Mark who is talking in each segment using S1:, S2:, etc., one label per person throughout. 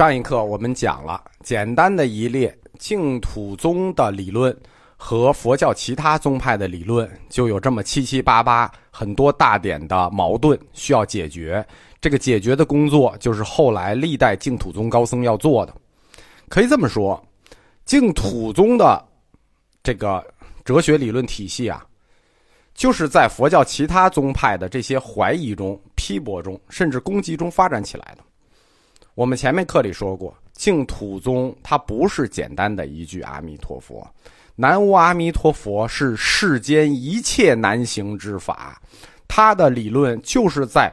S1: 上一课我们讲了简单的一列净土宗的理论和佛教其他宗派的理论，就有这么七七八八很多大点的矛盾需要解决。这个解决的工作就是后来历代净土宗高僧要做的。可以这么说，净土宗的这个哲学理论体系啊，就是在佛教其他宗派的这些怀疑中、批驳中，甚至攻击中发展起来的。我们前面课里说过，净土宗它不是简单的一句阿弥陀佛，南无阿弥陀佛是世间一切难行之法，它的理论就是在。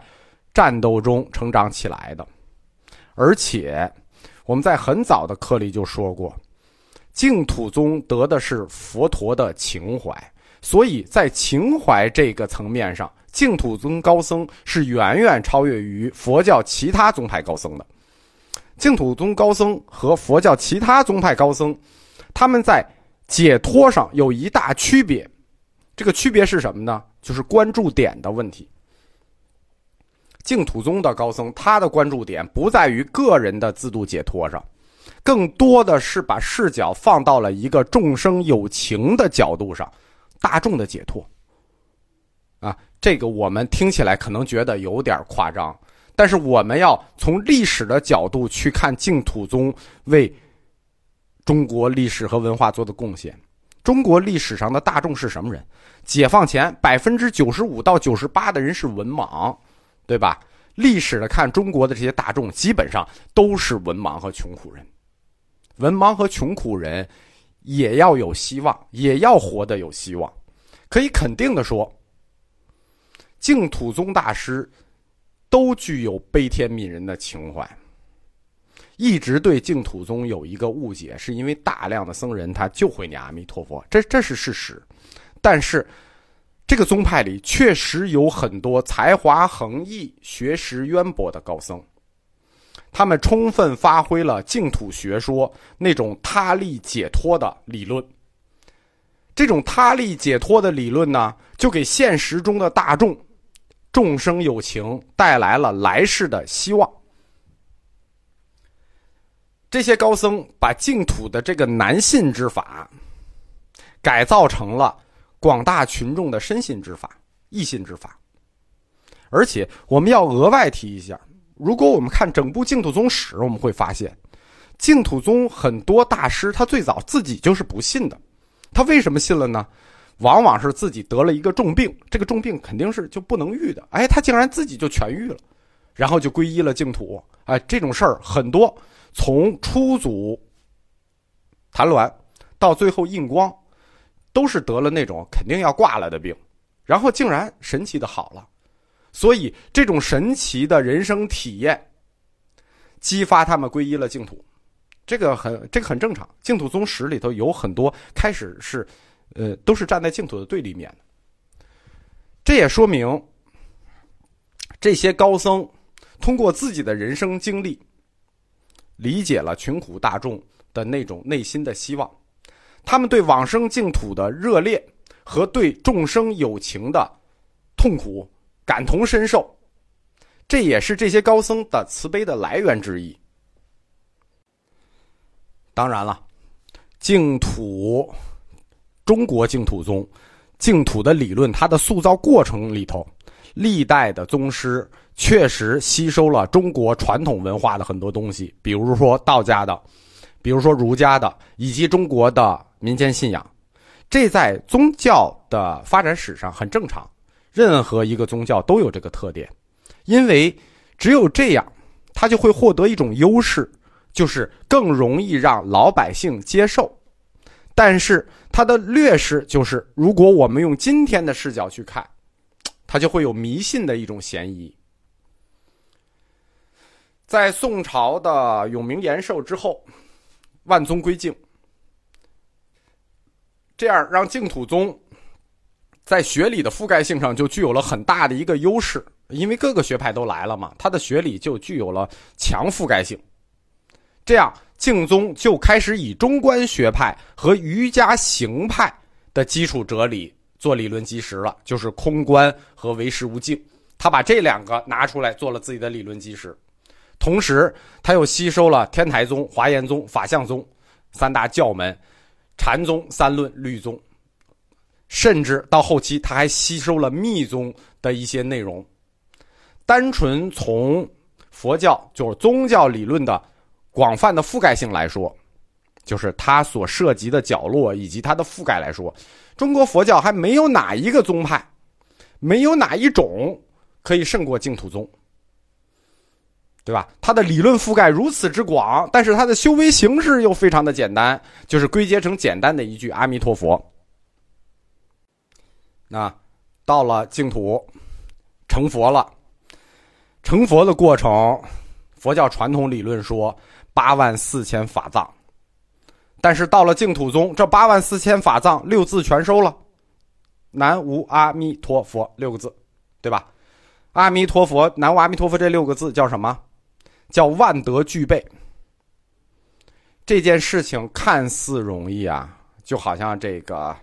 S1: 战斗中成长起来的，而且我们在很早的课里就说过，净土宗得的是佛陀的情怀，所以在情怀这个层面上，净土宗高僧是远远超越于佛教其他宗派高僧的。净土宗高僧和佛教其他宗派高僧，他们在解脱上有一大区别，这个区别是什么呢？就是关注点的问题。净土宗的高僧，他的关注点不在于个人的自度解脱上，更多的是把视角放到了一个众生有情的角度上，大众的解脱。啊，这个我们听起来可能觉得有点夸张，但是我们要从历史的角度去看净土宗为中国历史和文化做的贡献。中国历史上的大众是什么人？解放前百分之九十五到九十八的人是文盲。对吧？历史的看，中国的这些大众基本上都是文盲和穷苦人。文盲和穷苦人也要有希望，也要活得有希望。可以肯定的说，净土宗大师都具有悲天悯人的情怀。一直对净土宗有一个误解，是因为大量的僧人他就会念阿弥陀佛，这这是事实。但是。这个宗派里确实有很多才华横溢、学识渊博的高僧，他们充分发挥了净土学说那种他力解脱的理论。这种他力解脱的理论呢，就给现实中的大众、众生有情带来了来世的希望。这些高僧把净土的这个难信之法改造成了。广大群众的深信之法、易信之法，而且我们要额外提一下：如果我们看整部净土宗史，我们会发现，净土宗很多大师他最早自己就是不信的。他为什么信了呢？往往是自己得了一个重病，这个重病肯定是就不能愈的。哎，他竟然自己就痊愈了，然后就皈依了净土。哎，这种事儿很多，从初祖谭鸾到最后印光。都是得了那种肯定要挂了的病，然后竟然神奇的好了，所以这种神奇的人生体验，激发他们皈依了净土，这个很这个很正常。净土宗史里头有很多开始是，呃，都是站在净土的对立面的。这也说明，这些高僧通过自己的人生经历，理解了穷苦大众的那种内心的希望。他们对往生净土的热烈和对众生有情的痛苦感同身受，这也是这些高僧的慈悲的来源之一。当然了，净土中国净土宗净土的理论，它的塑造过程里头，历代的宗师确实吸收了中国传统文化的很多东西，比如说道家的，比如说儒家的，以及中国的。民间信仰，这在宗教的发展史上很正常。任何一个宗教都有这个特点，因为只有这样，它就会获得一种优势，就是更容易让老百姓接受。但是它的劣势就是，如果我们用今天的视角去看，它就会有迷信的一种嫌疑。在宋朝的永明延寿之后，万宗归净。这样让净土宗在学理的覆盖性上就具有了很大的一个优势，因为各个学派都来了嘛，它的学理就具有了强覆盖性。这样净宗就开始以中观学派和瑜伽行派的基础哲理做理论基石了，就是空观和唯识无境。他把这两个拿出来做了自己的理论基石。同时他又吸收了天台宗、华严宗、法相宗三大教门，禅宗、三论、律宗，甚至到后期他还吸收了密宗的一些内容。单纯从佛教就是宗教理论的广泛的覆盖性来说，就是它所涉及的角落以及它的覆盖来说，中国佛教还没有哪一个宗派，没有哪一种可以胜过净土宗，对吧？它的理论覆盖如此之广，但是它的修为形式又非常的简单，就是归结成简单的一句阿弥陀佛。那到了净土，成佛了。成佛的过程，佛教传统理论说八万四千法藏，但是到了净土宗，这八万四千法藏六字全收了，南无阿弥陀佛六个字，对吧？阿弥陀佛，南无阿弥陀佛这六个字叫什么？叫万德俱备。这件事情看似容易啊，就好像这个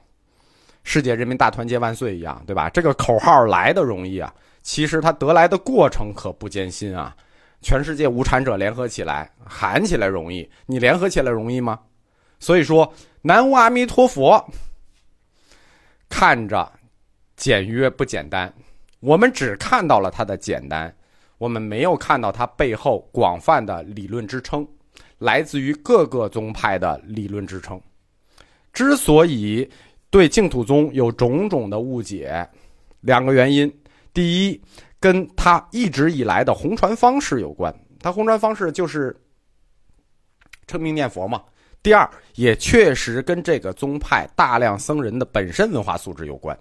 S1: 世界人民大团结万岁一样，对吧？这个口号来的容易啊。其实它得来的过程可不艰辛啊！全世界无产者联合起来喊起来容易，你联合起来容易吗？所以说，南无阿弥陀佛，看着简约不简单。我们只看到了它的简单，我们没有看到它背后广泛的理论支撑，来自于各个宗派的理论支撑。之所以对净土宗有种种的误解，两个原因。第一，跟他一直以来的红传方式有关，他红传方式就是称名念佛嘛。第二，也确实跟这个宗派大量僧人的本身文化素质有关。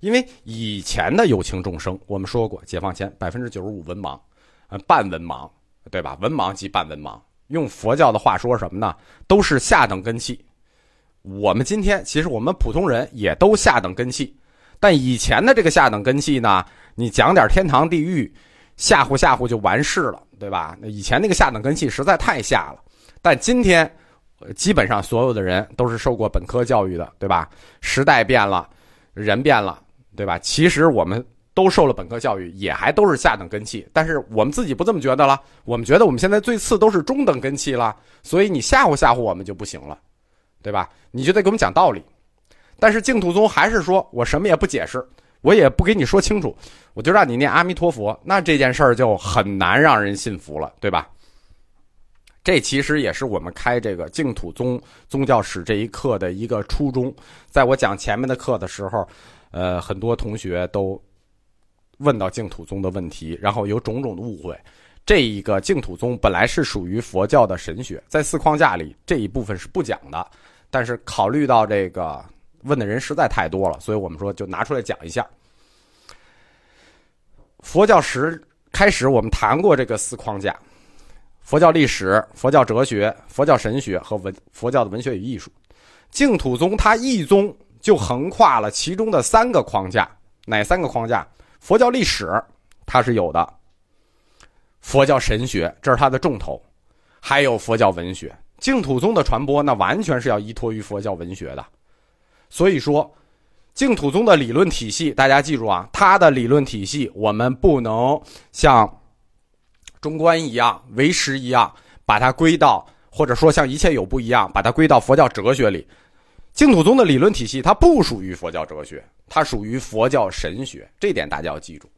S1: 因为以前的有情众生，我们说过，解放前百分之九十五文盲，呃，半文盲，对吧？文盲及半文盲，用佛教的话说什么呢？都是下等根器。我们今天其实我们普通人也都下等根器。但以前的这个下等根器呢，你讲点天堂地狱，吓唬吓唬就完事了，对吧？那以前那个下等根器实在太下了。但今天，基本上所有的人都是受过本科教育的，对吧？时代变了，人变了，对吧？其实我们都受了本科教育，也还都是下等根器。但是我们自己不这么觉得了，我们觉得我们现在最次都是中等根器了。所以你吓唬吓唬我们就不行了，对吧？你就得给我们讲道理。但是净土宗还是说我什么也不解释，我也不给你说清楚，我就让你念阿弥陀佛，那这件事儿就很难让人信服了，对吧？这其实也是我们开这个净土宗宗教史这一课的一个初衷。在我讲前面的课的时候，呃，很多同学都问到净土宗的问题，然后有种种的误会。这一个净土宗本来是属于佛教的神学，在四框架里这一部分是不讲的，但是考虑到这个。问的人实在太多了，所以我们说就拿出来讲一下。佛教史开始，我们谈过这个四框架：佛教历史、佛教哲学、佛教神学和文佛教的文学与艺术。净土宗它一宗就横跨了其中的三个框架，哪三个框架？佛教历史它是有的，佛教神学这是它的重头，还有佛教文学。净土宗的传播那完全是要依托于佛教文学的。所以说，净土宗的理论体系，大家记住啊，它的理论体系我们不能像中观一样、唯识一样把它归到，或者说像一切有不一样把它归到佛教哲学里。净土宗的理论体系它不属于佛教哲学，它属于佛教神学，这点大家要记住。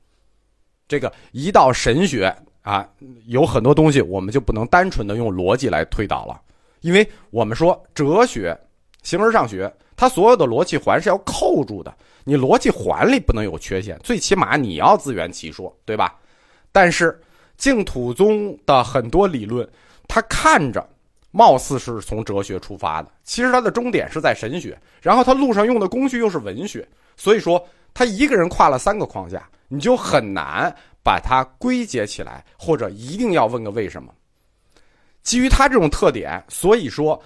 S1: 这个一到神学啊，有很多东西我们就不能单纯的用逻辑来推导了，因为我们说哲学、形而上学。它所有的逻辑环是要扣住的，你逻辑环里不能有缺陷，最起码你要自圆其说，对吧？但是净土宗的很多理论，它看着貌似是从哲学出发的，其实它的终点是在神学，然后它路上用的工具又是文学，所以说他一个人跨了三个框架，你就很难把它归结起来，或者一定要问个为什么。基于他这种特点，所以说。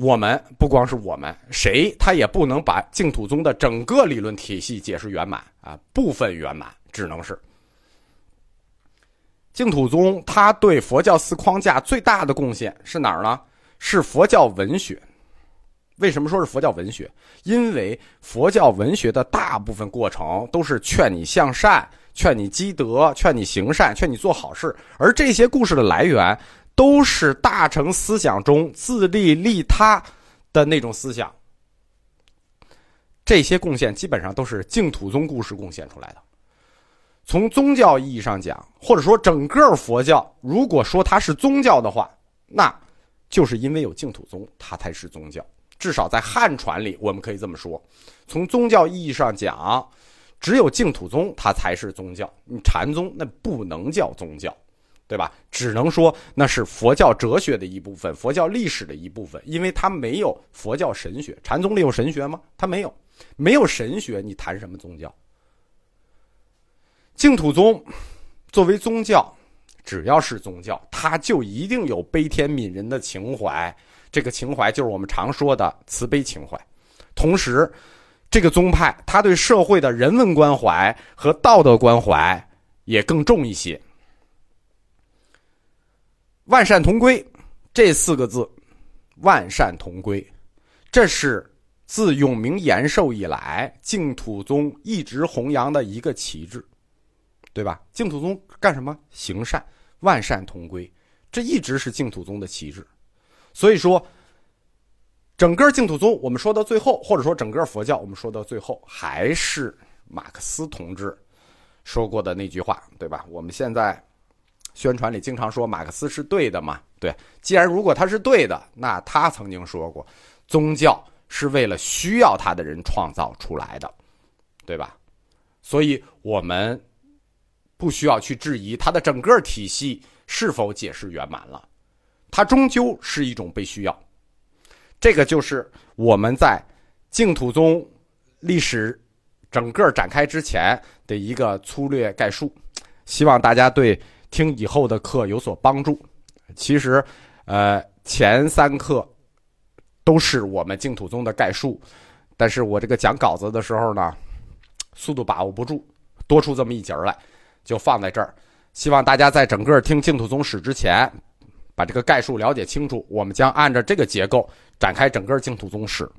S1: 我们不光是我们，谁他也不能把净土宗的整个理论体系解释圆满啊，部分圆满只能是。净土宗他对佛教四框架最大的贡献是哪儿呢？是佛教文学。为什么说是佛教文学？因为佛教文学的大部分过程都是劝你向善，劝你积德，劝你行善，劝你做好事。而这些故事的来源，都是大乘思想中自利利他的那种思想。这些贡献基本上都是净土宗故事贡献出来的。从宗教意义上讲，或者说整个佛教，如果说它是宗教的话，那就是因为有净土宗，它才是宗教。至少在汉传里，我们可以这么说。从宗教意义上讲，只有净土宗它才是宗教。你禅宗那不能叫宗教，对吧？只能说那是佛教哲学的一部分，佛教历史的一部分，因为它没有佛教神学。禅宗里有神学吗？它没有。没有神学，你谈什么宗教？净土宗作为宗教，只要是宗教，它就一定有悲天悯人的情怀。这个情怀就是我们常说的慈悲情怀。同时，这个宗派它对社会的人文关怀和道德关怀也更重一些。万善同归这四个字，万善同归，这是。自永明延寿以来，净土宗一直弘扬的一个旗帜，对吧？净土宗干什么？行善，万善同归，这一直是净土宗的旗帜。所以说，整个净土宗，我们说到最后，或者说整个佛教，我们说到最后，还是马克思同志说过的那句话，对吧？我们现在宣传里经常说马克思是对的嘛？对，既然如果他是对的，那他曾经说过，宗教。是为了需要他的人创造出来的，对吧？所以我们不需要去质疑他的整个体系是否解释圆满了，它终究是一种被需要。这个就是我们在净土宗历史整个展开之前的一个粗略概述，希望大家对听以后的课有所帮助。其实，呃，前三课。都是我们净土宗的概述，但是我这个讲稿子的时候呢，速度把握不住，多出这么一节来，就放在这儿。希望大家在整个听净土宗史之前，把这个概述了解清楚。我们将按照这个结构展开整个净土宗史。